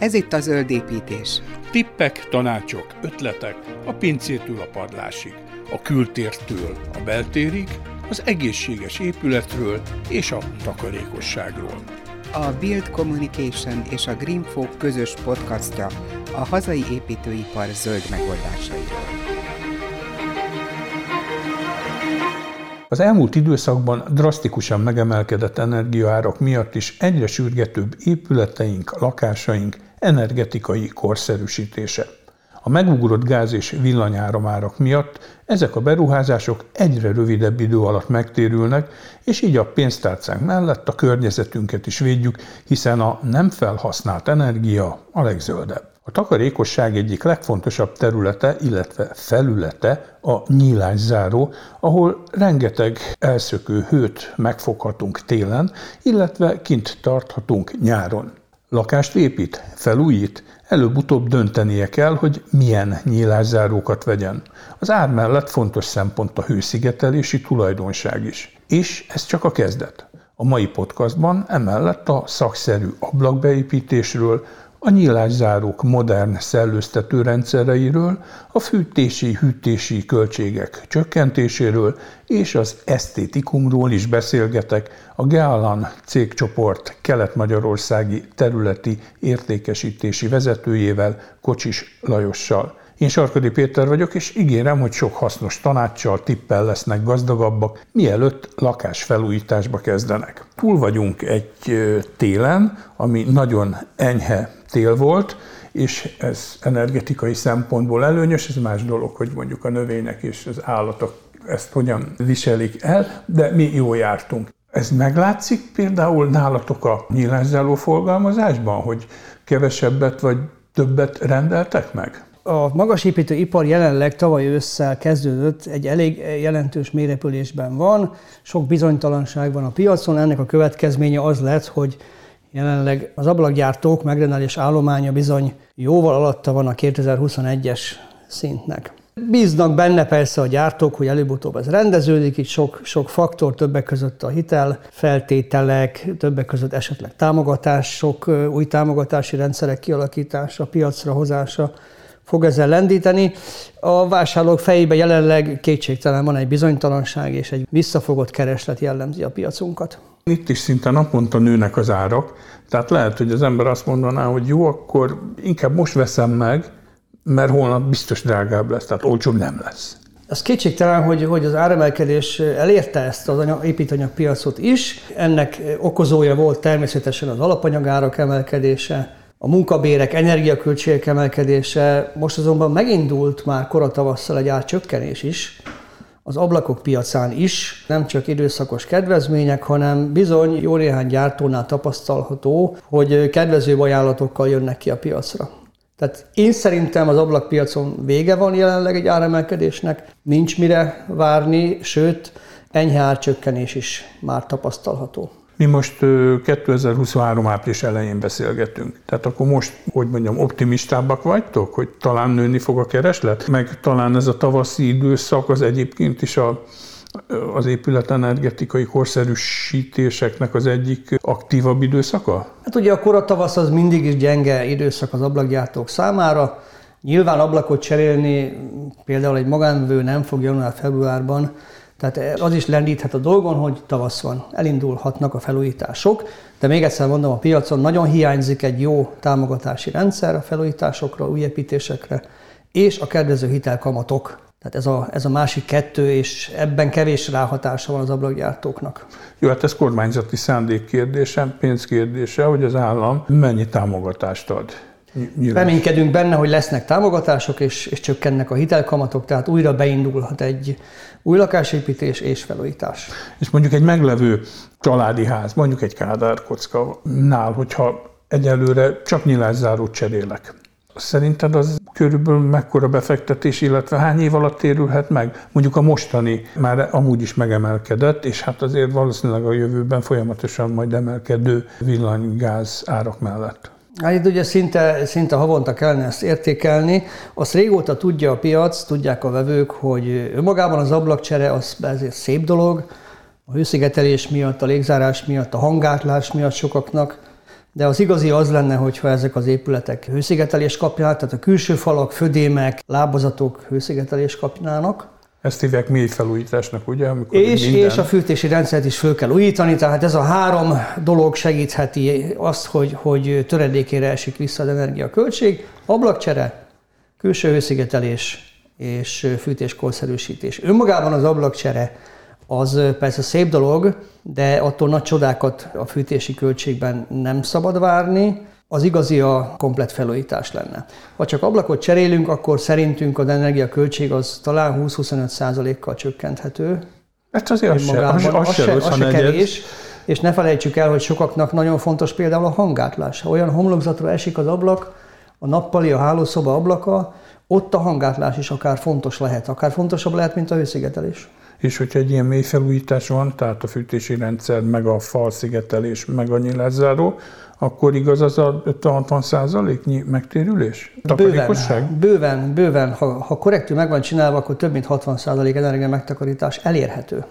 Ez itt a zöld építés. Tippek, tanácsok, ötletek a pincétől a padlásig, a kültértől a beltérig, az egészséges épületről és a takarékosságról. A Build Communication és a Greenfolk közös podcastja a hazai építőipar zöld megoldásairól. Az elmúlt időszakban drasztikusan megemelkedett energiaárak miatt is egyre sürgetőbb épületeink, lakásaink energetikai korszerűsítése. A megugrott gáz és villanyáramárak miatt ezek a beruházások egyre rövidebb idő alatt megtérülnek, és így a pénztárcánk mellett a környezetünket is védjük, hiszen a nem felhasznált energia a legzöldebb. A takarékosság egyik legfontosabb területe, illetve felülete a nyílászáró, ahol rengeteg elszökő hőt megfoghatunk télen, illetve kint tarthatunk nyáron. Lakást épít, felújít, előbb-utóbb döntenie kell, hogy milyen nyílászárókat vegyen. Az ár mellett fontos szempont a hőszigetelési tulajdonság is. És ez csak a kezdet. A mai podcastban emellett a szakszerű ablakbeépítésről, a nyílászárók modern szellőztető rendszereiről, a fűtési-hűtési költségek csökkentéséről és az esztétikumról is beszélgetek a Gealan cégcsoport kelet-magyarországi területi értékesítési vezetőjével, Kocsis Lajossal. Én Sarkadi Péter vagyok, és ígérem, hogy sok hasznos tanácssal, tippel lesznek gazdagabbak, mielőtt lakásfelújításba kezdenek. Túl vagyunk egy télen, ami nagyon enyhe tél volt, és ez energetikai szempontból előnyös, ez más dolog, hogy mondjuk a növények és az állatok ezt hogyan viselik el, de mi jól jártunk. Ez meglátszik például nálatok a nyílászáló forgalmazásban, hogy kevesebbet vagy többet rendeltek meg? A magasépítő ipar jelenleg tavaly ősszel kezdődött, egy elég jelentős mérepülésben van, sok bizonytalanság van a piacon, ennek a következménye az lett, hogy jelenleg az ablakgyártók megrendelés állománya bizony jóval alatta van a 2021-es szintnek. Bíznak benne persze a gyártók, hogy előbb-utóbb ez rendeződik, itt sok, sok faktor, többek között a hitel, feltételek, többek között esetleg támogatások, új támogatási rendszerek kialakítása, piacra hozása, fog ezzel lendíteni. A vásárlók fejében jelenleg kétségtelen van egy bizonytalanság és egy visszafogott kereslet jellemzi a piacunkat. Itt is szinte naponta nőnek az árak, tehát lehet, hogy az ember azt mondaná, hogy jó, akkor inkább most veszem meg, mert holnap biztos drágább lesz, tehát olcsóbb nem lesz. Az kétségtelen, hogy, hogy az áremelkedés elérte ezt az építanyagpiacot is. Ennek okozója volt természetesen az alapanyagárak emelkedése, a munkabérek, energiaköltségek emelkedése, most azonban megindult már koratavasszal egy árcsökkenés is, az ablakok piacán is, nem csak időszakos kedvezmények, hanem bizony jó néhány gyártónál tapasztalható, hogy kedvező ajánlatokkal jönnek ki a piacra. Tehát én szerintem az ablakpiacon vége van jelenleg egy áremelkedésnek, nincs mire várni, sőt, enyhe árcsökkenés is már tapasztalható. Mi most 2023 április elején beszélgetünk. Tehát akkor most, hogy mondjam, optimistábbak vagytok, hogy talán nőni fog a kereslet? Meg talán ez a tavaszi időszak az egyébként is a, az épületenergetikai korszerűsítéseknek az egyik aktívabb időszaka? Hát ugye a kora tavasz az mindig is gyenge időszak az ablakgyártók számára. Nyilván ablakot cserélni például egy magánvő nem fog január-februárban, tehát az is lendíthet a dolgon, hogy tavasz van, elindulhatnak a felújítások, de még egyszer mondom, a piacon nagyon hiányzik egy jó támogatási rendszer a felújításokra, új építésekre, és a kedvező hitelkamatok. Tehát ez a, ez a másik kettő, és ebben kevés ráhatása van az ablakgyártóknak. Jó, hát ez kormányzati szándék kérdése, pénz kérdése, hogy az állam mennyi támogatást ad Nyilván. Reménykedünk benne, hogy lesznek támogatások, és, és csökkennek a hitelkamatok, tehát újra beindulhat egy új lakásépítés és felújítás. És mondjuk egy meglevő családi ház, mondjuk egy Kádár nál, hogyha egyelőre csak nyilászárót cserélek, Szerinted az körülbelül mekkora befektetés, illetve hány év alatt térülhet meg? Mondjuk a mostani már amúgy is megemelkedett, és hát azért valószínűleg a jövőben folyamatosan majd emelkedő villanygáz árak mellett. Hát ugye szinte, szinte havonta kellene ezt értékelni. Azt régóta tudja a piac, tudják a vevők, hogy önmagában az ablakcsere az ezért szép dolog, a hőszigetelés miatt, a légzárás miatt, a hangátlás miatt sokaknak, de az igazi az lenne, hogyha ezek az épületek hőszigetelést kapják, tehát a külső falak, födémek, lábazatok hőszigetelést kapnának. Ezt hívják mély felújításnak, ugye? Amikor és, minden... és a fűtési rendszert is föl kell újítani, tehát ez a három dolog segítheti azt, hogy, hogy töredékére esik vissza az energiaköltség. Ablakcsere, külső hőszigetelés és fűtéskorszerűsítés. Önmagában az ablakcsere az persze szép dolog, de attól nagy csodákat a fűtési költségben nem szabad várni, az igazi a komplet felújítás lenne. Ha csak ablakot cserélünk, akkor szerintünk az energiaköltség az talán 20-25 százalékkal csökkenthető. Hát azért az, se, az, az, az, se, az se kevés. És ne felejtsük el, hogy sokaknak nagyon fontos például a hangátlás. Ha olyan homlokzatra esik az ablak, a nappali, a hálószoba ablaka, ott a hangátlás is akár fontos lehet, akár fontosabb lehet, mint a hőszigetelés és hogyha egy ilyen mély felújítás van, tehát a fűtési rendszer, meg a falszigetelés, meg a nyilázzáró, akkor igaz az a 50-60 százaléknyi megtérülés? Bőven, bőven, bőven. Ha, ha korrektül meg van csinálva, akkor több mint 60 százalék energia megtakarítás elérhető.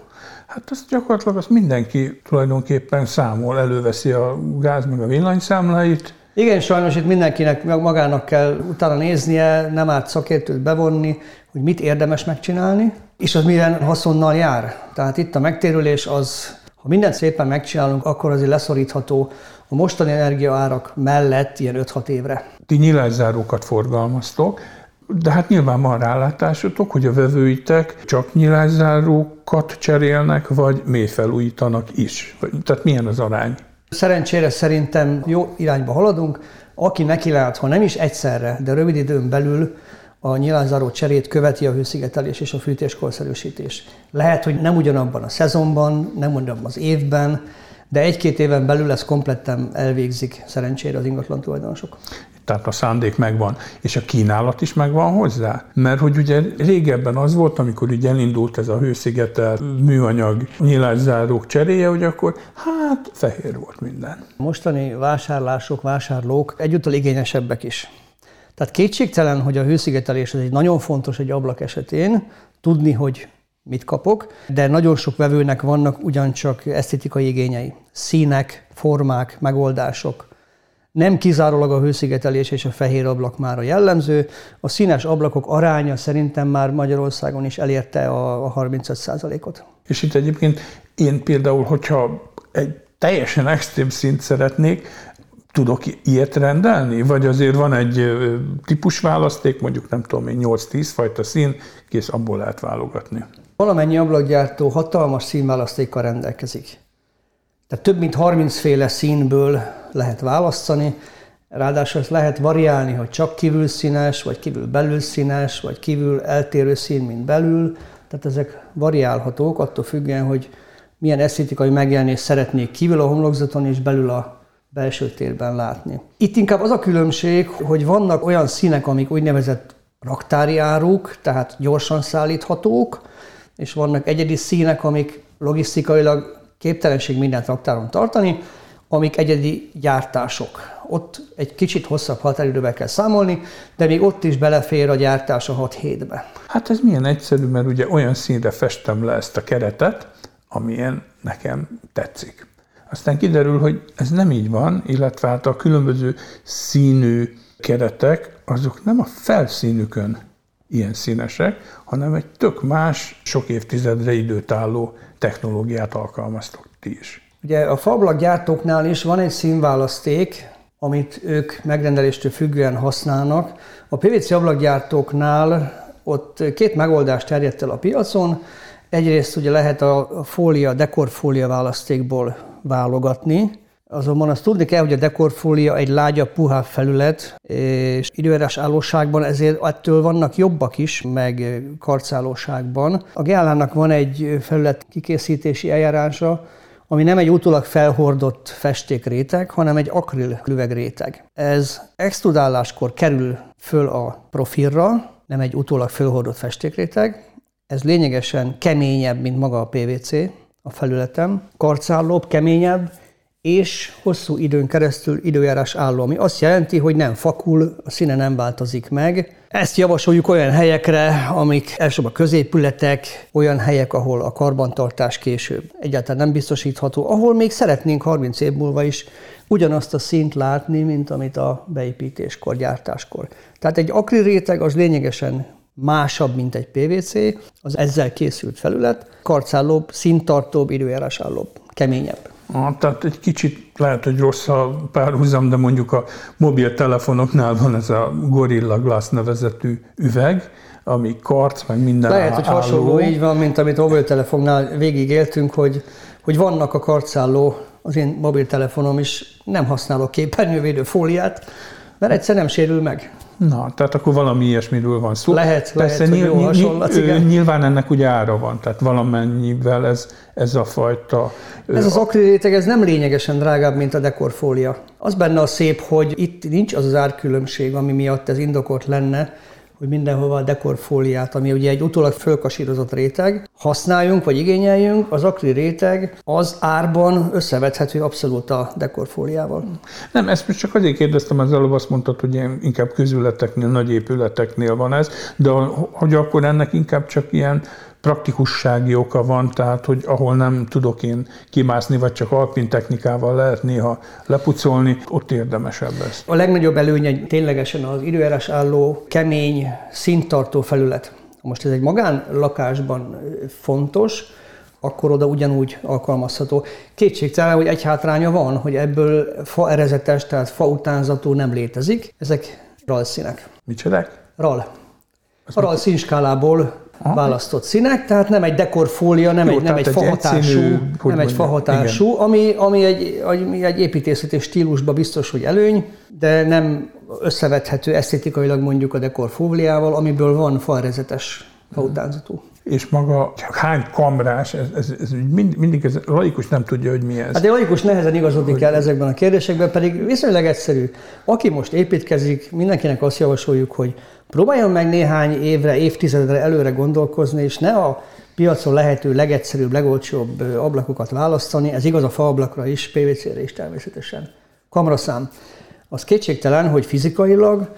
Hát azt gyakorlatilag azt mindenki tulajdonképpen számol, előveszi a gáz meg a villanyszámláit, igen, sajnos itt mindenkinek magának kell utána néznie, nem árt szakértőt bevonni, hogy mit érdemes megcsinálni, és az milyen haszonnal jár. Tehát itt a megtérülés az, ha mindent szépen megcsinálunk, akkor azért leszorítható a mostani energiaárak mellett ilyen 5-6 évre. Ti nyilászárókat forgalmaztok, de hát nyilván van rálátásotok, hogy a vevőitek csak nyilászárókat cserélnek, vagy mélyfelújítanak is. Tehát milyen az arány? Szerencsére szerintem jó irányba haladunk. Aki neki lát, ha nem is egyszerre, de rövid időn belül a nyilázáró cserét követi a hőszigetelés és a fűtéskorszerűsítés. Lehet, hogy nem ugyanabban a szezonban, nem ugyanabban az évben, de egy-két éven belül ezt kompletten elvégzik szerencsére az ingatlan tulajdonosok. Tehát a szándék megvan, és a kínálat is megvan hozzá. Mert hogy ugye régebben az volt, amikor így elindult ez a hőszigetel műanyag nyilászárók cseréje, hogy akkor hát fehér volt minden. Mostani vásárlások, vásárlók egyúttal igényesebbek is. Tehát kétségtelen, hogy a hőszigetelés ez egy nagyon fontos egy ablak esetén, tudni, hogy mit kapok, de nagyon sok vevőnek vannak ugyancsak esztétikai igényei. Színek, formák, megoldások. Nem kizárólag a hőszigetelés és a fehér ablak már a jellemző. A színes ablakok aránya szerintem már Magyarországon is elérte a 35%-ot. És itt egyébként én például, hogyha egy teljesen extrém szint szeretnék, tudok ilyet rendelni? Vagy azért van egy típusválaszték, mondjuk nem tudom én, 8-10 fajta szín, kész, abból lehet válogatni. Valamennyi ablakgyártó hatalmas színválasztékkal rendelkezik. Tehát több mint 30 féle színből lehet választani, ráadásul ezt lehet variálni, hogy csak kívül színes, vagy kívül belül színes, vagy kívül eltérő szín, mint belül. Tehát ezek variálhatók, attól függően, hogy milyen esztétikai megjelenést szeretnék kívül a homlokzaton és belül a belső térben látni. Itt inkább az a különbség, hogy vannak olyan színek, amik úgynevezett raktári áruk, tehát gyorsan szállíthatók, és vannak egyedi színek, amik logisztikailag képtelenség mindent raktáron tartani, amik egyedi gyártások. Ott egy kicsit hosszabb határidővel kell számolni, de még ott is belefér a gyártás a 6 hétbe. Hát ez milyen egyszerű, mert ugye olyan színre festem le ezt a keretet, amilyen nekem tetszik. Aztán kiderül, hogy ez nem így van, illetve hát a különböző színű keretek, azok nem a felszínükön ilyen színesek, hanem egy tök más, sok évtizedre időt álló technológiát alkalmaztok ti is. Ugye a fablak gyártóknál is van egy színválaszték, amit ők megrendeléstől függően használnak. A PVC ablakgyártóknál ott két megoldást terjedt el a piacon. Egyrészt ugye lehet a fólia, dekorfólia választékból válogatni, Azonban azt tudni kell, hogy a dekorfólia egy lágyabb, puhább felület, és időjárás állóságban ezért ettől vannak jobbak is, meg karcállóságban. A Geálának van egy felület kikészítési eljárása, ami nem egy utólag felhordott festékréteg, hanem egy akril lüvegréteg. Ez extrudáláskor kerül föl a profilra, nem egy utólag felhordott festékréteg. Ez lényegesen keményebb, mint maga a PVC a felületem, karcállóbb, keményebb, és hosszú időn keresztül időjárás álló, ami azt jelenti, hogy nem fakul, a színe nem változik meg. Ezt javasoljuk olyan helyekre, amik elsőbb a középületek, olyan helyek, ahol a karbantartás később egyáltalán nem biztosítható, ahol még szeretnénk 30 év múlva is ugyanazt a szint látni, mint amit a beépítéskor, gyártáskor. Tehát egy akrilréteg az lényegesen másabb, mint egy PVC, az ezzel készült felület, karcállóbb, színtartóbb, időjárásállóbb, keményebb. Ah, tehát egy kicsit lehet, hogy rossz a párhuzam, de mondjuk a mobiltelefonoknál van ez a Gorilla Glass nevezetű üveg, ami karc, meg minden Lehet, hogy hasonló így van, mint amit a mobiltelefonnál végig éltünk, hogy, hogy vannak a karcálló, az én mobiltelefonom is nem használok képernyővédő fóliát, mert egyszer nem sérül meg. Na, tehát akkor valami ilyesmiről van szó. Lehet, Persze lehet, nyilv, jó hasonlat, igen. Nyilván ennek ugye ára van, tehát valamennyivel ez, ez a fajta... Ez az akrilréteg, ez nem lényegesen drágább, mint a dekorfólia. Az benne a szép, hogy itt nincs az az árkülönbség, ami miatt ez indokolt lenne, hogy mindenhova a dekorfóliát, ami ugye egy utólag fölkasírozott réteg, használjunk vagy igényeljünk, az akri réteg az árban összevethető abszolút a dekorfóliával. Nem, ezt most csak azért kérdeztem, az előbb azt mondtad, hogy inkább közületeknél, nagy épületeknél van ez, de hogy akkor ennek inkább csak ilyen praktikussági oka van, tehát hogy ahol nem tudok én kimászni, vagy csak alpin technikával lehet néha lepucolni, ott érdemesebb lesz. A legnagyobb előnye ténylegesen az időjárás álló, kemény, szinttartó felület. Most ez egy magánlakásban fontos, akkor oda ugyanúgy alkalmazható. Kétségtelen, hogy egy hátránya van, hogy ebből fa erezetes, tehát fa utánzatú nem létezik. Ezek RAL színek. Micsodák? RAL. A RAL színskálából Aha. választott színek, tehát nem egy dekorfólia, nem Jó, egy, nem egy fahatású, nem egy fahatású, ami, ami egy, egy építészeti stílusban biztos, hogy előny, de nem összevethető esztétikailag mondjuk a dekorfóliával, amiből van faerezetes fautánzatú. És maga hány kamrás, ez, ez, ez mind, mindig ez, a laikus nem tudja, hogy mi ez. Hát a laikus nehezen igazodik hogy... el ezekben a kérdésekben, pedig viszonylag egyszerű. Aki most építkezik, mindenkinek azt javasoljuk, hogy Próbáljon meg néhány évre, évtizedre előre gondolkozni, és ne a piacon lehető legegyszerűbb, legolcsóbb ablakokat választani, ez igaz a faablakra is, PVC-re is természetesen. Kamraszám. Az kétségtelen, hogy fizikailag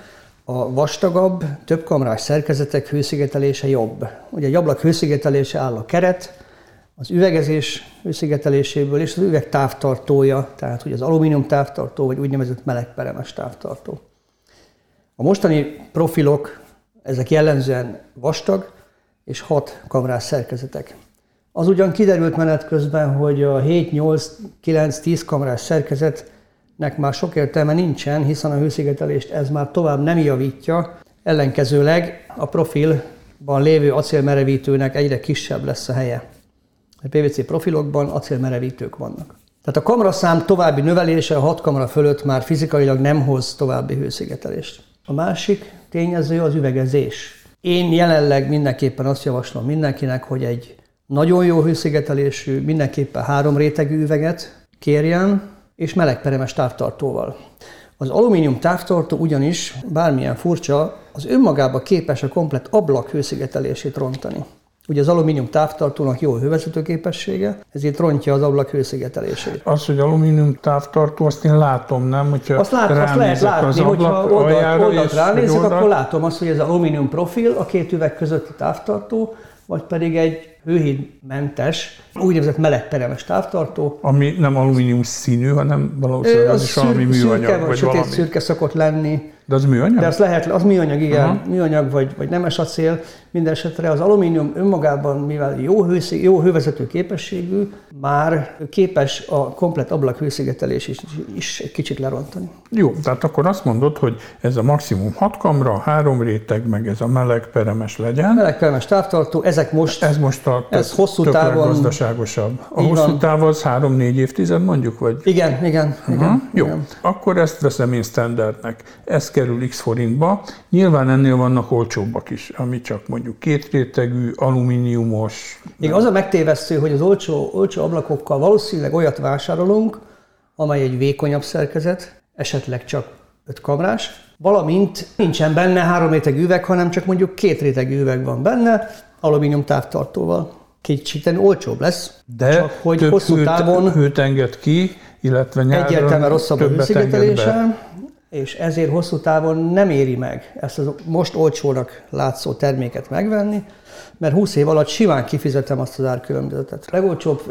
a vastagabb, több kamrás szerkezetek hőszigetelése jobb. Ugye egy ablak hőszigetelése áll a keret, az üvegezés hőszigeteléséből és az üveg távtartója, tehát hogy az alumínium távtartó, vagy úgynevezett melegperemes távtartó. A mostani profilok, ezek jellemzően vastag és 6 kamrás szerkezetek. Az ugyan kiderült menet közben, hogy a 7, 8, 9, 10 kamrás szerkezetnek már sok értelme nincsen, hiszen a hőszigetelést ez már tovább nem javítja, ellenkezőleg a profilban lévő acélmerevítőnek egyre kisebb lesz a helye. A PVC profilokban acélmerevítők vannak. Tehát a kamraszám további növelése a 6 kamra fölött már fizikailag nem hoz további hőszigetelést. A másik tényező az üvegezés. Én jelenleg mindenképpen azt javaslom mindenkinek, hogy egy nagyon jó hőszigetelésű, mindenképpen három rétegű üveget kérjen, és melegperemes távtartóval. Az alumínium távtartó ugyanis, bármilyen furcsa, az önmagába képes a komplet ablak hőszigetelését rontani. Ugye az alumínium távtartónak jó hővezető képessége, ezért rontja az ablak hőszigetelését. Az, hogy alumínium távtartó, azt én látom, nem? Hogyha azt, lát, azt lehet látni, az hogyha oldalt, oldalt ránézek, oldalt... akkor látom azt, hogy ez az alumínium profil a két üveg közötti távtartó, vagy pedig egy hőhídmentes, úgynevezett melegperemes távtartó. Ami nem alumínium színű, hanem valószínűleg az, az is valami műanyag. Szürke, vagy, vagy sötét valami. szürke szokott lenni. De az műanyag? De az lehet, az műanyag, igen, uh-huh. műanyag vagy, vagy nemes acél. Mindenesetre az alumínium önmagában, mivel jó, hőszig, jó hővezető képességű, már képes a komplet ablak hőszigetelés is, is egy kicsit lerontani. Jó, tehát akkor azt mondod, hogy ez a maximum 6 kamra, három réteg, meg ez a meleg peremes legyen. Meleg peremes távtartó, ezek most, ez most a ez hosszú távon gazdaságosabb. A hosszú táv az három-négy évtized mondjuk, vagy? Igen, igen. Uh-huh. igen Jó, igen. akkor ezt veszem én standardnek. Ez kerül x forintba. Nyilván ennél vannak olcsóbbak is, ami csak mondjuk két rétegű, alumíniumos. Igen, az a megtévesztő, hogy az olcsó, olcsó ablakokkal valószínűleg olyat vásárolunk, amely egy vékonyabb szerkezet, esetleg csak öt kamrás, valamint nincsen benne három rétegű üveg, hanem csak mondjuk két rétegű üveg van benne, alumínium távtartóval. Kicsit olcsóbb lesz, de csak hogy több hosszú hőt, távon... hőt enged ki, illetve nyáron Egyértelműen rosszabb a hőszigetelése, és ezért hosszú távon nem éri meg ezt a most olcsónak látszó terméket megvenni, mert 20 év alatt simán kifizetem azt az árkülönbözetet. A legolcsóbb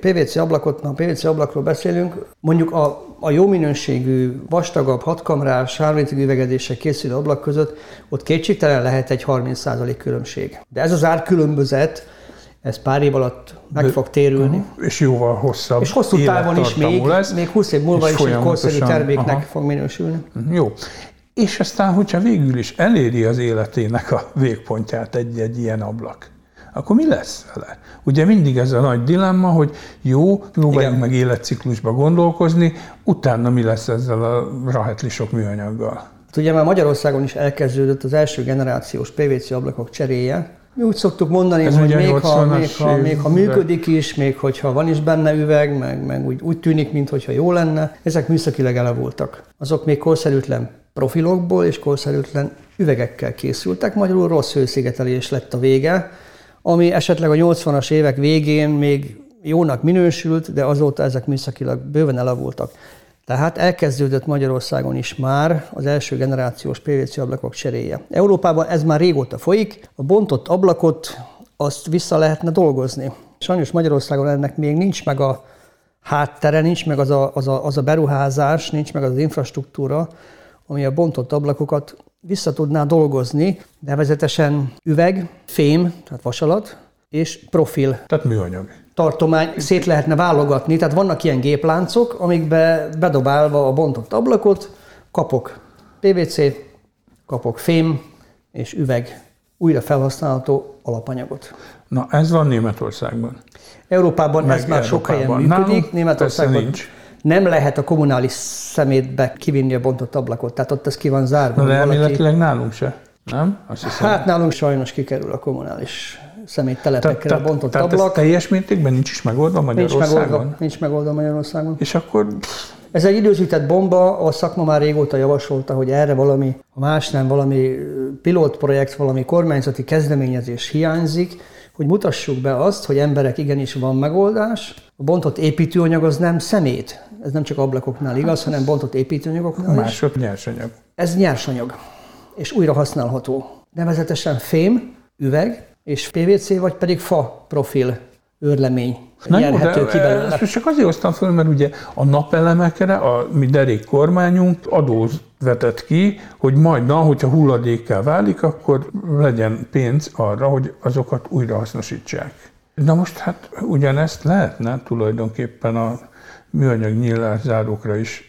PVC ablakot, ha PVC ablakról beszélünk, mondjuk a, a jó minőségű, vastagabb, hatkamrás, háromrétegű üvegedéssel készülő ablak között, ott kétségtelen lehet egy 30% különbség. De ez az árkülönbözet, ez pár év alatt meg De- fog térülni. És jóval hosszabb És hosszú távon is még, lesz, még 20 év múlva is egy korszerű terméknek aha. fog minősülni. Jó. És aztán, hogyha végül is eléri az életének a végpontját egy-egy ilyen ablak, akkor mi lesz vele? Ugye mindig ez a nagy dilemma, hogy jó, próbáljuk Igen. meg életciklusba gondolkozni, utána mi lesz ezzel a rahetli sok műanyaggal? Hát Ugye már Magyarországon is elkezdődött az első generációs PVC ablakok cseréje. Mi úgy szoktuk mondani, Ez hogy még ha, 80-as még, ha, még ha működik is, még hogyha van is benne üveg, meg, meg úgy, úgy tűnik, mintha jó lenne, ezek műszakileg elavultak. Azok még korszerűtlen profilokból és korszerűtlen üvegekkel készültek, magyarul rossz hőszigetelés lett a vége, ami esetleg a 80-as évek végén még jónak minősült, de azóta ezek műszakilag bőven elavultak. Tehát elkezdődött Magyarországon is már az első generációs PVC ablakok cseréje. Európában ez már régóta folyik, a bontott ablakot azt vissza lehetne dolgozni. Sajnos Magyarországon ennek még nincs meg a háttere, nincs meg az a, az a, az a beruházás, nincs meg az, az infrastruktúra, ami a bontott ablakokat vissza tudná dolgozni, nevezetesen üveg, fém, tehát vasalat, és profil Tehát műanyag. tartomány szét lehetne válogatni. Tehát vannak ilyen gépláncok, amikbe bedobálva a bontott ablakot kapok PVC, kapok fém és üveg újra felhasználható alapanyagot. Na, ez van Németországban. Európában Meg ez már sok helyen Európában. működik, Nálunk Németországban nincs. nem lehet a kommunális szemétbe kivinni a bontott ablakot, tehát ott ez ki van zárva. Na, de Valaki- elméletileg nálunk se. Nem? Azt hiszem. Hát nálunk sajnos kikerül a kommunális szeméttelepekre a bontott tehát ez ablak. teljes mértékben nincs is megoldva Nincs Magyarországon? megoldva, nincs megoldva Magyarországon. És akkor Ez egy időzített bomba, a szakma már régóta javasolta, hogy erre valami, ha más nem, valami pilotprojekt, valami kormányzati kezdeményezés hiányzik, hogy mutassuk be azt, hogy emberek igenis van megoldás. A bontott építőanyag az nem szemét. Ez nem csak ablakoknál igaz, hanem bontott építőanyagoknál is. másod nyersanyag. Ez nyersanyag, és újra használható. Nevezetesen fém, üveg és PVC, vagy pedig fa profil őrlemény Na jó, de ki belőle. ezt csak azért hoztam föl, mert ugye a napelemekre a mi derék kormányunk adót vetett ki, hogy majd, na, hogyha hulladékká válik, akkor legyen pénz arra, hogy azokat újrahasznosítsák. Na most hát ugyanezt lehetne tulajdonképpen a műanyag nyílászárókra is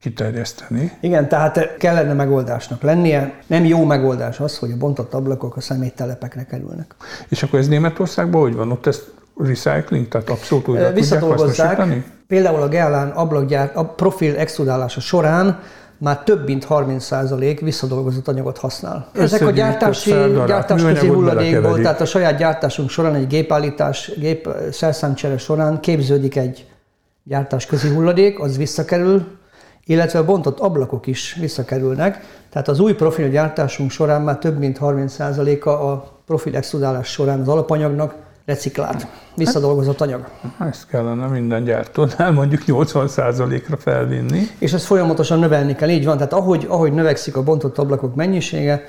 kiterjeszteni. Igen, tehát kellene megoldásnak lennie. Nem jó megoldás az, hogy a bontott ablakok a szeméttelepekre kerülnek. És akkor ez Németországban hogy van? Ott ezt recycling, tehát abszolút újra Visszadolgozzák. Például a Gealán ablakgyárt, a profil extrudálása során már több mint 30% visszadolgozott anyagot használ. Ezek a gyártási, gyártásközi hulladékból, tehát a saját gyártásunk során, egy gépállítás, gép szerszámcsere során képződik egy gyártásközi hulladék, az visszakerül, illetve a bontott ablakok is visszakerülnek. Tehát az új profil gyártásunk során már több mint 30%-a a profil extrudálás során az alapanyagnak reciklált, visszadolgozott anyag. Ezt kellene minden gyártónál mondjuk 80%-ra felvinni. És ezt folyamatosan növelni kell, így van. Tehát ahogy, ahogy növekszik a bontott ablakok mennyisége,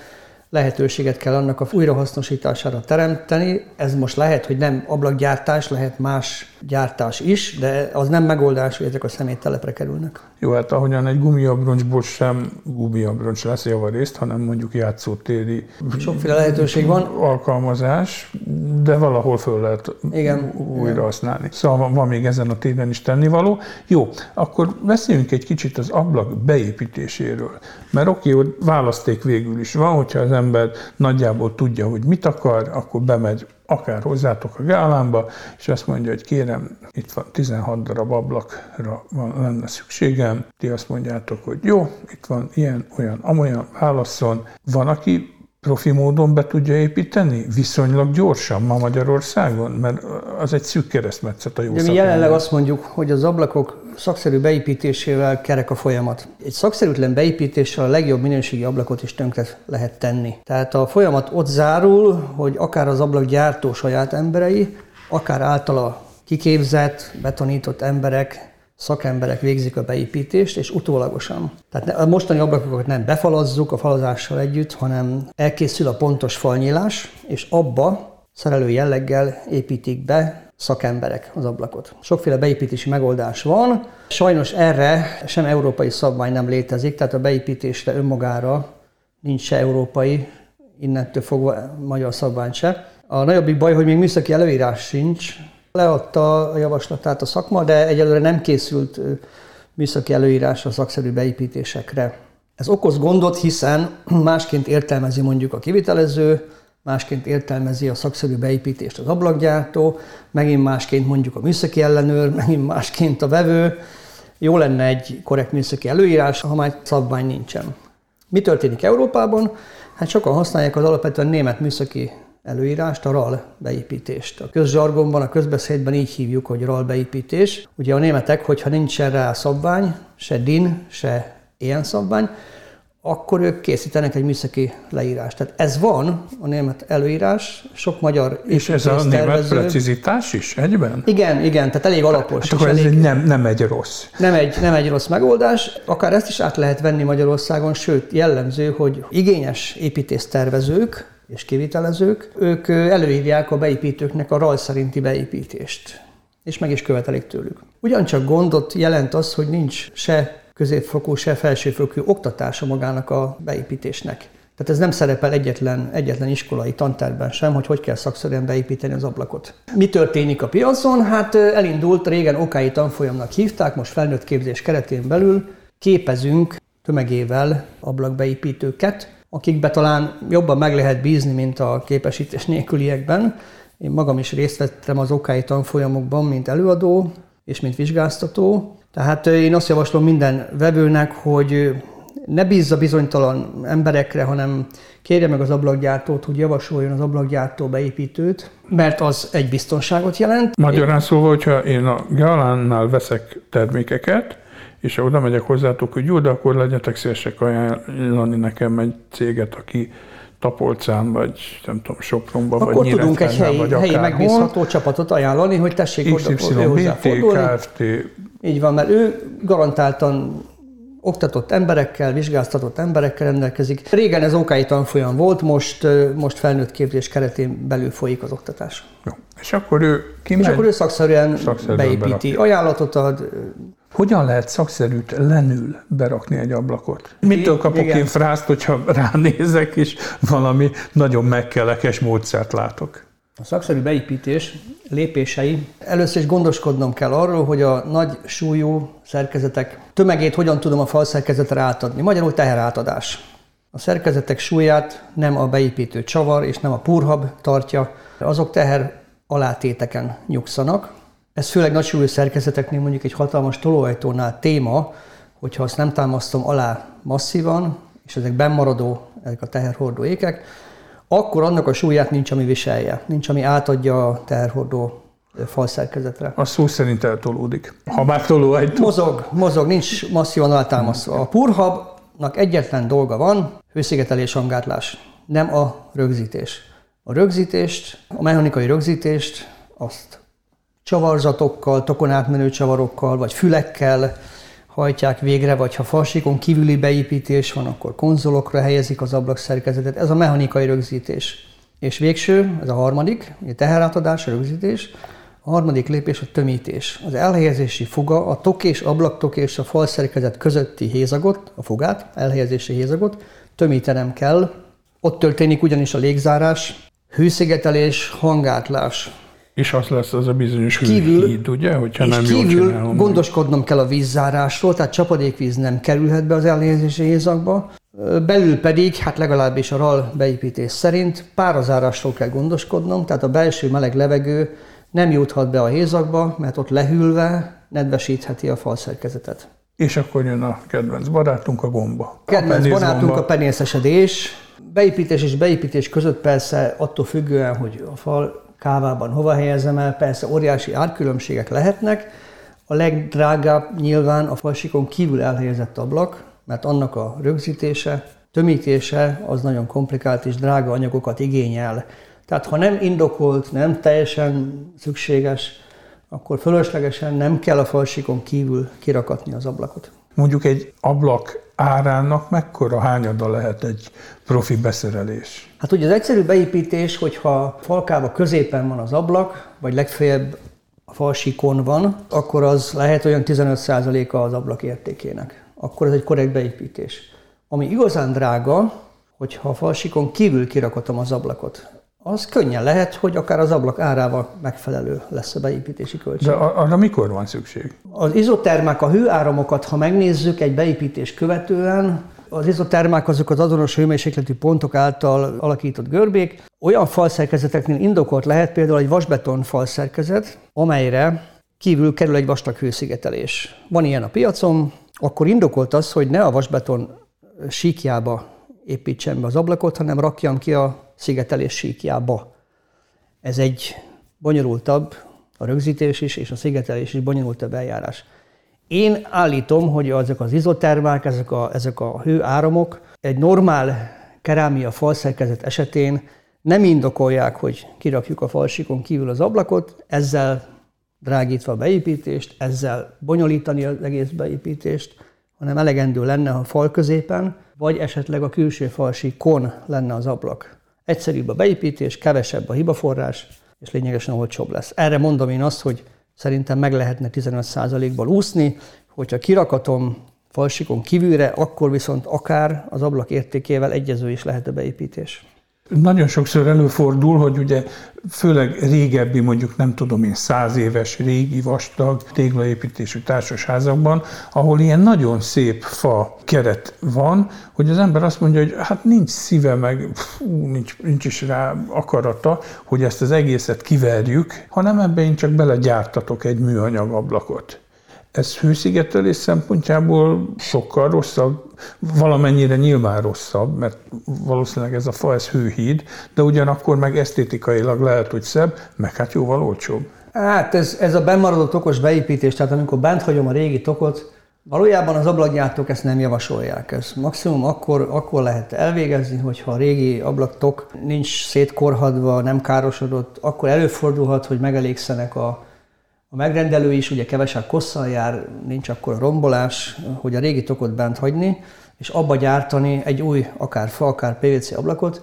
lehetőséget kell annak a újrahasznosítására teremteni. Ez most lehet, hogy nem ablakgyártás, lehet más gyártás is, de az nem megoldás, hogy ezek a szeméttelepre kerülnek. Jó, hát ahogyan egy gumiabroncsból sem gumiabroncs lesz javarészt, hanem mondjuk játszótéri Sokféle lehetőség van. alkalmazás, de valahol föl lehet Igen, újra használni. Szóval van, van még ezen a téren is tennivaló. Jó, akkor beszéljünk egy kicsit az ablak beépítéséről. Mert oké, hogy választék végül is van, hogyha az ember nagyjából tudja, hogy mit akar, akkor bemegy akár hozzátok a gálánba, és azt mondja, hogy kérem, itt van 16 darab ablakra van, lenne szükségem. Ti azt mondjátok, hogy jó, itt van ilyen, olyan, amolyan, válasszon. Van, aki profi módon be tudja építeni? Viszonylag gyorsan ma Magyarországon? Mert az egy szűk keresztmetszet a jó Ugye mi jelenleg azt mondjuk, hogy az ablakok szakszerű beépítésével kerek a folyamat. Egy szakszerűtlen beépítéssel a legjobb minőségi ablakot is tönkre lehet tenni. Tehát a folyamat ott zárul, hogy akár az ablakgyártó saját emberei, akár általa kiképzett, betonított emberek szakemberek végzik a beépítést, és utólagosan. Tehát a mostani ablakokat nem befalazzuk a falazással együtt, hanem elkészül a pontos falnyílás, és abba szerelő jelleggel építik be szakemberek az ablakot. Sokféle beépítési megoldás van. Sajnos erre sem európai szabvány nem létezik, tehát a beépítésre önmagára nincs se európai, innentől fogva magyar szabvány se. A nagyobbik baj, hogy még műszaki előírás sincs. Leadta a javaslatát a szakma, de egyelőre nem készült műszaki előírás a szakszerű beépítésekre. Ez okoz gondot, hiszen másként értelmezi mondjuk a kivitelező, másként értelmezi a szakszerű beépítést az ablakgyártó, megint másként mondjuk a műszaki ellenőr, megint másként a vevő. Jó lenne egy korrekt műszaki előírás, ha már szabvány nincsen. Mi történik Európában? Hát sokan használják az alapvetően német műszaki előírást, a RAL beépítést. A közzsargonban, a közbeszédben így hívjuk, hogy RAL beépítés. Ugye a németek, hogyha nincsen rá szabvány, se DIN, se ilyen szabvány, akkor ők készítenek egy műszaki leírást. Tehát ez van, a német előírás, sok magyar És ez a német tervező. precizitás is egyben? Igen, igen, tehát elég alapos. Hát akkor ez elég, nem, nem egy rossz. Nem egy, nem egy rossz megoldás, akár ezt is át lehet venni Magyarországon, sőt jellemző, hogy igényes építésztervezők és kivitelezők, ők előírják a beépítőknek a raj szerinti beépítést és meg is követelik tőlük. Ugyancsak gondot jelent az, hogy nincs se középfokú, se felsőfokú oktatása magának a beépítésnek. Tehát ez nem szerepel egyetlen, egyetlen iskolai tanterben sem, hogy hogy kell szakszerűen beépíteni az ablakot. Mi történik a piacon? Hát elindult, régen okai tanfolyamnak hívták, most felnőtt képzés keretén belül képezünk tömegével ablakbeépítőket, akikbe talán jobban meg lehet bízni, mint a képesítés nélküliekben. Én magam is részt vettem az okai tanfolyamokban, mint előadó és mint vizsgáztató, tehát én azt javaslom minden vevőnek, hogy ne bízza bizonytalan emberekre, hanem kérje meg az ablakgyártót, hogy javasoljon az ablakgyártó beépítőt, mert az egy biztonságot jelent. Magyarán szóval, hogyha én a Galánnál veszek termékeket, és oda megyek hozzátok, hogy jó, de akkor legyetek szívesek ajánlani nekem egy céget, aki Tapolcán, vagy nem tudom, Sopronban, Akkor vagy tudunk egy helyi, vagy helyi megbízható csapatot ajánlani, hogy tessék oda hozzáfordulni. Kft. Így van, mert ő garantáltan oktatott emberekkel, vizsgáztatott emberekkel rendelkezik. Régen ez okai tanfolyam volt, most, most felnőtt képzés keretén belül folyik az oktatás. Jó. És akkor ő kimegy, És akkor ő szakszerűen, szakszerűen beépíti, berakja. ajánlatot ad, hogyan lehet szakszerűt lenül berakni egy ablakot? Mitől kapok Igen. én frászt, hogyha ránézek, és valami nagyon megkelekes módszert látok? A szakszerű beépítés lépései. Először is gondoskodnom kell arról, hogy a nagy súlyú szerkezetek tömegét hogyan tudom a falszerkezetre átadni. Magyarul teherátadás. A szerkezetek súlyát nem a beépítő csavar és nem a purhab tartja, azok teher alátéteken nyugszanak, ez főleg nagy súlyú szerkezeteknél, mondjuk egy hatalmas tolóajtónál téma, hogyha azt nem támasztom alá masszívan, és ezek bennmaradó, ezek a teherhordó ékek, akkor annak a súlyát nincs, ami viselje, nincs, ami átadja a teherhordó falszerkezetre. A szó szerint eltolódik. Ha már tolóajtó. Mozog, mozog, nincs masszívan alátámasztva. A purhabnak egyetlen dolga van, hőszigetelés, hangátlás, nem a rögzítés. A rögzítést, a mechanikai rögzítést azt csavarzatokkal, tokon átmenő csavarokkal, vagy fülekkel hajtják végre, vagy ha falsikon kívüli beépítés van, akkor konzolokra helyezik az ablakszerkezetet. Ez a mechanikai rögzítés. És végső, ez a harmadik, a teherátadás, a rögzítés. A harmadik lépés a tömítés. Az elhelyezési foga, a tok és ablaktok és a falszerkezet közötti hézagot, a fogát, elhelyezési hézagot tömítenem kell. Ott történik ugyanis a légzárás, hőszigetelés, hangátlás, és az lesz az a bizonyos kívül, híd, ugye, hogyha nem kívül jól gondoskodnom kell a vízzárásról, tehát csapadékvíz nem kerülhet be az elnézési hézakba. Belül pedig, hát legalábbis a RAL beépítés szerint párazárásról kell gondoskodnom, tehát a belső meleg levegő nem juthat be a hézakba, mert ott lehűlve nedvesítheti a falszerkezetet. És akkor jön a kedvenc barátunk, a gomba. Kedvenc a barátunk a penészesedés. Beépítés és beépítés között persze attól függően, hogy a fal kávában hova helyezem el, persze óriási árkülönbségek lehetnek. A legdrágább nyilván a falsikon kívül elhelyezett ablak, mert annak a rögzítése, tömítése az nagyon komplikált és drága anyagokat igényel. Tehát ha nem indokolt, nem teljesen szükséges, akkor fölöslegesen nem kell a falsikon kívül kirakatni az ablakot. Mondjuk egy ablak árának mekkora hányada lehet egy profi beszerelés? Hát ugye az egyszerű beépítés, hogyha falkába középen van az ablak, vagy legfeljebb a falsikon van, akkor az lehet olyan 15%-a az ablak értékének. Akkor ez egy korrekt beépítés. Ami igazán drága, hogyha a falsikon kívül kirakatom az ablakot, az könnyen lehet, hogy akár az ablak árával megfelelő lesz a beépítési költség. De arra mikor van szükség? Az izotermák, a hőáramokat, ha megnézzük egy beépítés követően, az izotermák azok az azonos hőmérsékletű pontok által alakított görbék. Olyan falszerkezeteknél indokolt lehet például egy vasbeton falszerkezet, amelyre kívül kerül egy vastag hőszigetelés. Van ilyen a piacon, akkor indokolt az, hogy ne a vasbeton síkjába építsem be az ablakot, hanem rakjam ki a szigetelés síkjába. Ez egy bonyolultabb, a rögzítés is és a szigetelés is bonyolultabb eljárás. Én állítom, hogy ezek az izotermák, ezek a, ezek a hőáramok egy normál kerámia falszerkezet esetén nem indokolják, hogy kirakjuk a falsikon kívül az ablakot, ezzel drágítva a beépítést, ezzel bonyolítani az egész beépítést, hanem elegendő lenne a fal középen, vagy esetleg a külső falsikon lenne az ablak. Egyszerűbb a beépítés, kevesebb a hibaforrás, és lényegesen olcsóbb lesz. Erre mondom én azt, hogy szerintem meg lehetne 15%-ból úszni, hogyha kirakatom falsikon kívülre, akkor viszont akár az ablak értékével egyező is lehet a beépítés. Nagyon sokszor előfordul, hogy ugye főleg régebbi, mondjuk nem tudom én, száz éves, régi, vastag téglaépítésű társasházakban, ahol ilyen nagyon szép fa keret van, hogy az ember azt mondja, hogy hát nincs szíve, meg fú, nincs, nincs is rá akarata, hogy ezt az egészet kiverjük, hanem ebbe én csak belegyártatok egy műanyag ablakot. Ez hőszigetelés szempontjából sokkal rosszabb, valamennyire nyilván rosszabb, mert valószínűleg ez a fa, ez hőhíd, de ugyanakkor meg esztétikailag lehet, hogy szebb, meg hát jóval olcsóbb. Hát ez, ez a bennmaradott okos beépítés, tehát amikor bent hagyom a régi tokot, valójában az ablakgyártók ezt nem javasolják. Ez maximum akkor, akkor lehet elvégezni, hogyha a régi ablaktok nincs szétkorhadva, nem károsodott, akkor előfordulhat, hogy megelégszenek a, a megrendelő is ugye kevesebb kosszal jár, nincs akkor a rombolás, hogy a régi tokot bent hagyni, és abba gyártani egy új, akár fa, akár PVC ablakot,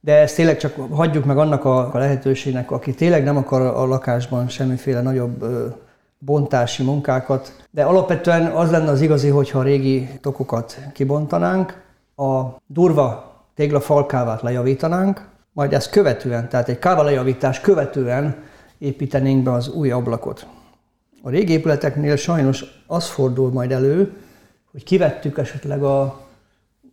de ezt tényleg csak hagyjuk meg annak a lehetőségnek, aki tényleg nem akar a lakásban semmiféle nagyobb bontási munkákat, de alapvetően az lenne az igazi, hogyha a régi tokokat kibontanánk, a durva téglafalkávát lejavítanánk, majd ezt követően, tehát egy káva követően építenénk be az új ablakot. A régi épületeknél sajnos az fordul majd elő, hogy kivettük esetleg a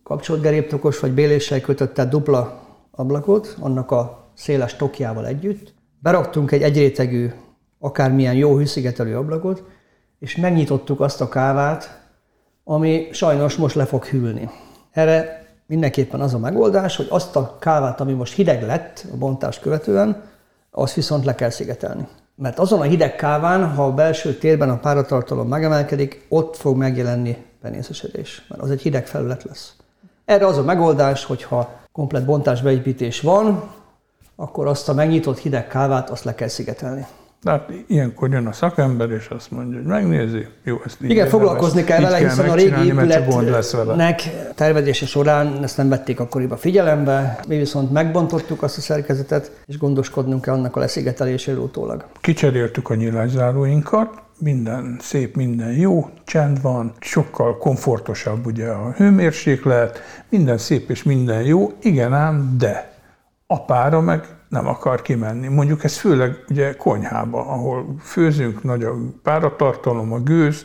kapcsolt geréptokos vagy béléssel kötött, tehát dupla ablakot, annak a széles tokjával együtt, beraktunk egy egyrétegű, akármilyen jó hűszigetelő ablakot, és megnyitottuk azt a kávát, ami sajnos most le fog hűlni. Erre mindenképpen az a megoldás, hogy azt a kávát, ami most hideg lett a bontást követően, azt viszont le kell szigetelni. Mert azon a hideg káván, ha a belső térben a páratartalom megemelkedik, ott fog megjelenni penészesedés, mert az egy hideg felület lesz. Erre az a megoldás, hogyha komplet bontásbeépítés van, akkor azt a megnyitott hideg kávát azt le kell szigetelni. Tehát ilyenkor jön a szakember, és azt mondja, hogy megnézi, jó, ezt így Igen, foglalkozni kell vele, hiszen a régi épületnek tervezése során ezt nem vették akkoriban figyelembe, mi viszont megbontottuk azt a szerkezetet, és gondoskodnunk kell annak a leszigeteléséről utólag. Kicseréltük a nyilászáróinkat, minden szép, minden jó, csend van, sokkal komfortosabb ugye a hőmérséklet, minden szép és minden jó, igen ám, de a pára meg nem akar kimenni. Mondjuk ez főleg ugye konyhába, ahol főzünk, nagy a páratartalom, a gőz,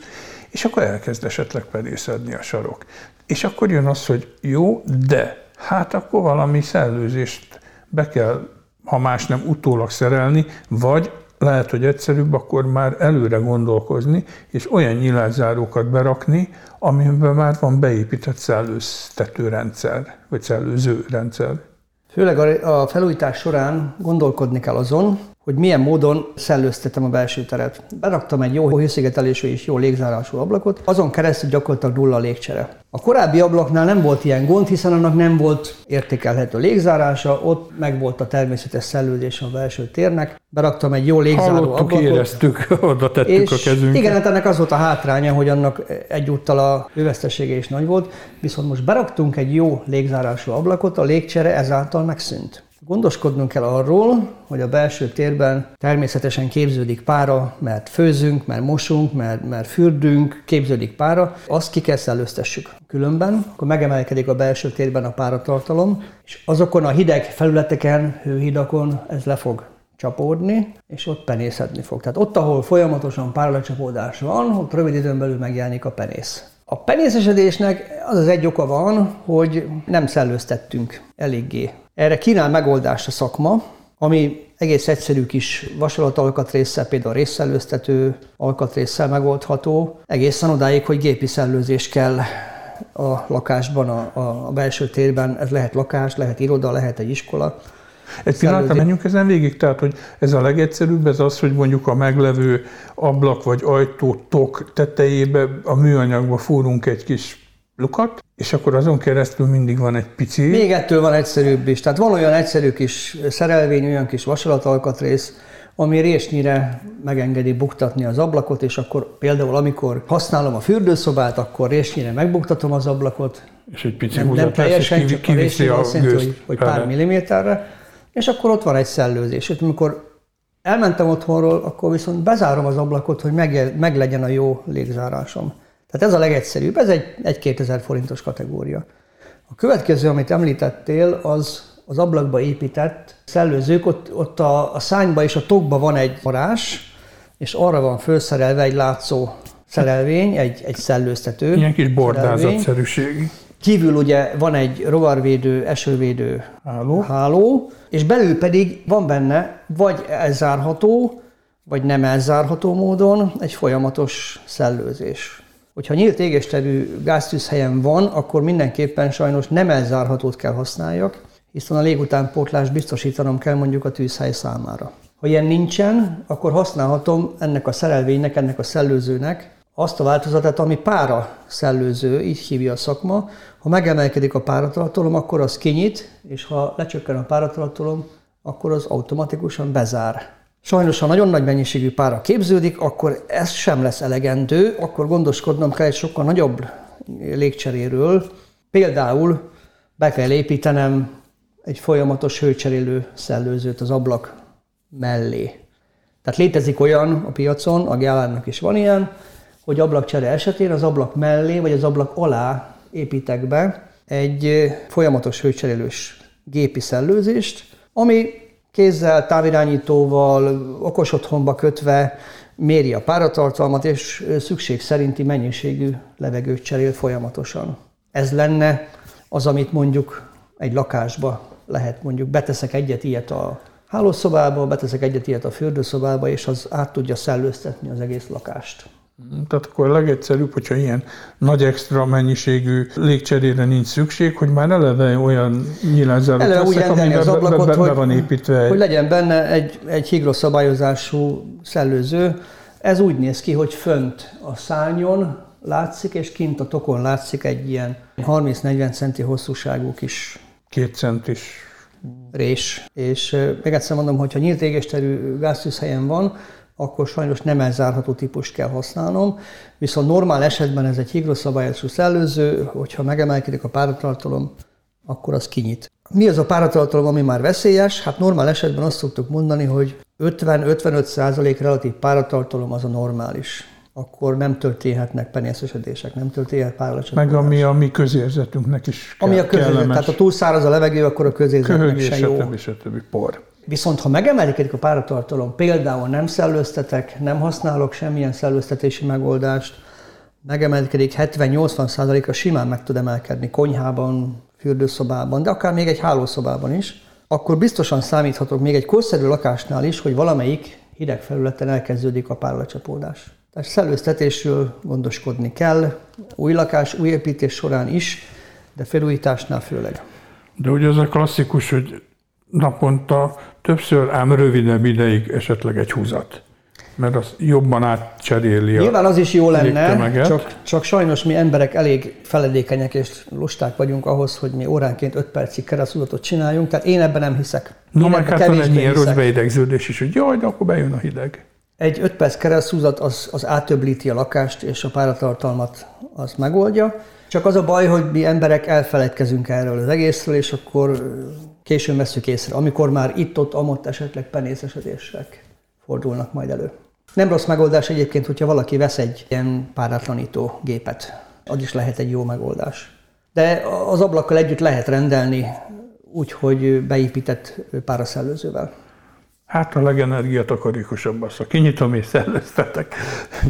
és akkor elkezd esetleg perészedni a sarok. És akkor jön az, hogy jó, de hát akkor valami szellőzést be kell, ha más nem utólag szerelni, vagy lehet, hogy egyszerűbb akkor már előre gondolkozni, és olyan nyilászárókat berakni, amiben már van beépített szellőztető rendszer, vagy szellőző rendszer. Főleg a felújítás során gondolkodni kell azon, hogy milyen módon szellőztetem a belső teret. Beraktam egy jó hőszigetelésű és jó légzárású ablakot, azon keresztül gyakorlatilag nulla a légcsere. A korábbi ablaknál nem volt ilyen gond, hiszen annak nem volt értékelhető légzárása, ott meg volt a természetes szellőzés a belső térnek. Beraktam egy jó légzáró Hallottuk, ablakot. éreztük, oda tettük És a kezünket. igen, hát ennek az volt a hátránya, hogy annak egyúttal a hővesztesége is nagy volt, viszont most beraktunk egy jó légzárású ablakot, a légcsere ezáltal megszűnt. Gondoskodnunk kell arról, hogy a belső térben természetesen képződik pára, mert főzünk, mert mosunk, mert, mert fürdünk, képződik pára, azt ki kell szellőztessük. Különben akkor megemelkedik a belső térben a páratartalom, és azokon a hideg felületeken, hőhidakon ez le fog csapódni, és ott penészedni fog. Tehát ott, ahol folyamatosan páralecsapódás van, ott rövid időn belül megjelenik a penész. A penészesedésnek az az egy oka van, hogy nem szellőztettünk eléggé. Erre kínál megoldást a szakma, ami egész egyszerű kis vasalat alkatrészsel, például részszellőztető alkatrészsel megoldható, egészen odáig, hogy gépi szellőzés kell a lakásban, a, a belső térben. Ez lehet lakás, lehet iroda, lehet egy iskola. Egy pillanatra menjünk ezen végig, tehát hogy ez a legegyszerűbb, ez az, hogy mondjuk a meglevő ablak vagy ajtó tok tetejébe a műanyagba fúrunk egy kis lukat, és akkor azon keresztül mindig van egy pici. Még ettől van egyszerűbb is. Tehát van olyan egyszerű kis szerelvény, olyan kis vasalatalkatrész, ami résnyire megengedi buktatni az ablakot, és akkor például amikor használom a fürdőszobát, akkor résnyire megbuktatom az ablakot, És egy pici nem, nem és teljesen, kivi- csak a a azt jelenti, hogy, hogy pár milliméterre, és akkor ott van egy szellőzés. És amikor elmentem otthonról, akkor viszont bezárom az ablakot, hogy meg, meg legyen a jó légzárásom. Tehát ez a legegyszerűbb, ez egy, egy 2000 forintos kategória. A következő, amit említettél, az az ablakba épített szellőzők, ott, ott a, a szányba és a tokba van egy varázs, és arra van felszerelve egy látszó szerelvény, egy, egy szellőztető. Ilyen kis bordázatszerűség. Kívül ugye van egy rovarvédő, esővédő Háló. háló, és belül pedig van benne vagy elzárható, vagy nem elzárható módon egy folyamatos szellőzés. Hogyha nyílt égésterű gáztűzhelyen van, akkor mindenképpen sajnos nem elzárhatót kell használjak, hiszen a légutánpótlást biztosítanom kell mondjuk a tűzhely számára. Ha ilyen nincsen, akkor használhatom ennek a szerelvénynek, ennek a szellőzőnek azt a változatát, ami pára szellőző, így hívja a szakma. Ha megemelkedik a páratartalom, akkor az kinyit, és ha lecsökken a páratartalom, akkor az automatikusan bezár. Sajnos, ha nagyon nagy mennyiségű pára képződik, akkor ez sem lesz elegendő, akkor gondoskodnom kell egy sokkal nagyobb légcseréről. Például be kell építenem egy folyamatos hőcserélő szellőzőt az ablak mellé. Tehát létezik olyan a piacon, a Gálánnak is van ilyen, hogy ablakcsere esetén az ablak mellé vagy az ablak alá építek be egy folyamatos hőcserélős gépi szellőzést, ami kézzel, távirányítóval, okos otthonba kötve méri a páratartalmat, és szükség szerinti mennyiségű levegőt cserél folyamatosan. Ez lenne az, amit mondjuk egy lakásba lehet mondjuk beteszek egyet ilyet a hálószobába, beteszek egyet ilyet a fürdőszobába, és az át tudja szellőztetni az egész lakást. Tehát akkor a legegyszerűbb, hogyha ilyen nagy extra mennyiségű légcserére nincs szükség, hogy már eleve olyan nyílászárót Eleve úgy veszek, rendelni az ablakot, be, be, hogy, be van építve hogy legyen benne egy, egy higroszabályozású szellőző. Ez úgy néz ki, hogy fönt a szárnyon látszik, és kint a tokon látszik egy ilyen 30-40 centi hosszúságú kis két centis rés. És ö, még egyszer mondom, hogy ha nyílt égésterű gáztűzhelyen van, akkor sajnos nem elzárható típust kell használnom, viszont normál esetben ez egy higroszabályozású szellőző, hogyha megemelkedik a páratartalom, akkor az kinyit. Mi az a páratartalom, ami már veszélyes? Hát normál esetben azt szoktuk mondani, hogy 50-55 százalék relatív páratartalom az a normális. Akkor nem történhetnek penészesedések, nem történhet páralecsapódás. meg ami a mi közérzetünknek is kell, Ami a közérzet, tehát ha túl száraz a levegő, akkor a közérzetnek köhögés, se jó. stb. stb. por. Viszont ha megemelkedik a páratartalom, például nem szellőztetek, nem használok semmilyen szellőztetési megoldást, megemelkedik 70-80%-a simán meg tud emelkedni konyhában, fürdőszobában, de akár még egy hálószobában is, akkor biztosan számíthatok még egy korszerű lakásnál is, hogy valamelyik hideg felületen elkezdődik a párlecsapódás. Tehát szellőztetésről gondoskodni kell, új lakás, új építés során is, de felújításnál főleg. De ugye az a klasszikus, hogy naponta többször, ám rövidebb ideig esetleg egy húzat mert az jobban átcseréli Nyilván az is jó lenne, csak, csak sajnos mi emberek elég feledékenyek és lusták vagyunk ahhoz, hogy mi óránként 5 percig keresztúzatot csináljunk, tehát én ebben nem hiszek. No, meg hát van egy ilyen rossz beidegződés is, hogy jaj, de akkor bejön a hideg. Egy 5 perc keresztúzat az, az átöblíti a lakást, és a páratartalmat az megoldja. Csak az a baj, hogy mi emberek elfeledkezünk erről az egészről, és akkor későn veszük észre, amikor már itt-ott, amott esetleg penészesedések fordulnak majd elő. Nem rossz megoldás egyébként, hogyha valaki vesz egy ilyen páratlanító gépet. Az is lehet egy jó megoldás. De az ablakkal együtt lehet rendelni, úgyhogy beépített páraszellőzővel. Hát a legenergiatakarékosabb az, ha kinyitom és szellőztetek,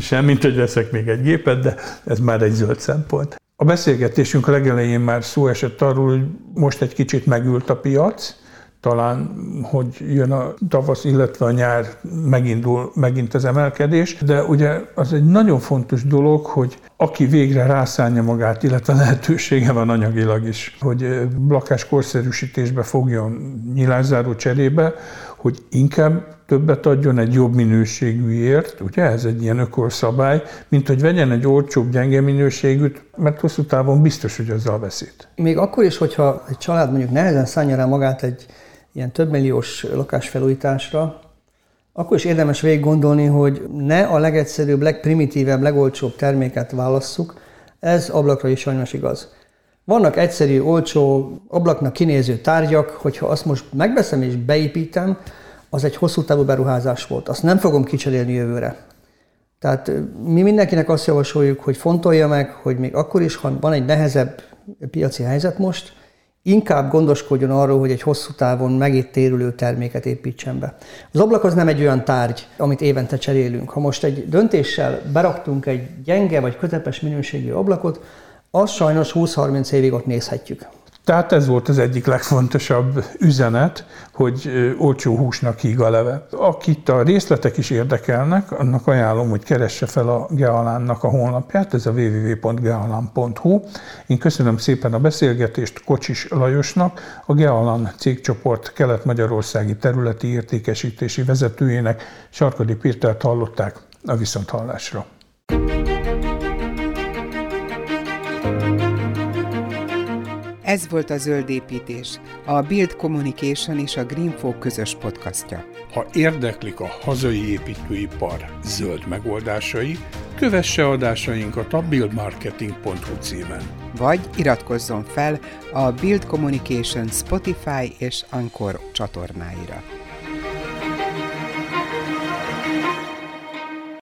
semmint, hogy veszek még egy gépet, de ez már egy zöld szempont. A beszélgetésünk legelején már szó esett arról, hogy most egy kicsit megült a piac, talán, hogy jön a tavasz, illetve a nyár, megindul megint az emelkedés, de ugye az egy nagyon fontos dolog, hogy aki végre rászánja magát, illetve lehetősége van anyagilag is, hogy lakás korszerűsítésbe fogjon nyilászáró cserébe, hogy inkább többet adjon egy jobb minőségűért, ugye ez egy ilyen ökorszabály, mint hogy vegyen egy olcsóbb, gyenge minőségűt, mert hosszú távon biztos, hogy azzal veszít. Még akkor is, hogyha egy család mondjuk nehezen szánja rá magát egy ilyen többmilliós lakásfelújításra, akkor is érdemes végig gondolni, hogy ne a legegyszerűbb, legprimitívebb, legolcsóbb terméket válasszuk, ez ablakra is sajnos igaz. Vannak egyszerű, olcsó, ablaknak kinéző tárgyak, hogyha azt most megveszem és beépítem, az egy hosszú távú beruházás volt. Azt nem fogom kicserélni jövőre. Tehát mi mindenkinek azt javasoljuk, hogy fontolja meg, hogy még akkor is, ha van egy nehezebb piaci helyzet most, inkább gondoskodjon arról, hogy egy hosszú távon megítérülő terméket építsen be. Az ablak az nem egy olyan tárgy, amit évente cserélünk. Ha most egy döntéssel beraktunk egy gyenge vagy közepes minőségű ablakot, azt sajnos 20-30 évig ott nézhetjük. Tehát ez volt az egyik legfontosabb üzenet, hogy olcsó húsnak híg a leve. Akit a részletek is érdekelnek, annak ajánlom, hogy keresse fel a Gealánnak a honlapját, ez a www.gealan.hu. Én köszönöm szépen a beszélgetést Kocsis Lajosnak, a Gealan cégcsoport kelet-magyarországi területi értékesítési vezetőjének, Sarkadi Pétert hallották a viszonthallásra. Ez volt a Zöld Építés, a Build Communication és a Greenfo közös podcastja. Ha érdeklik a hazai építőipar zöld megoldásai, kövesse adásainkat a buildmarketing.hu címen. Vagy iratkozzon fel a Build Communication Spotify és Anchor csatornáira.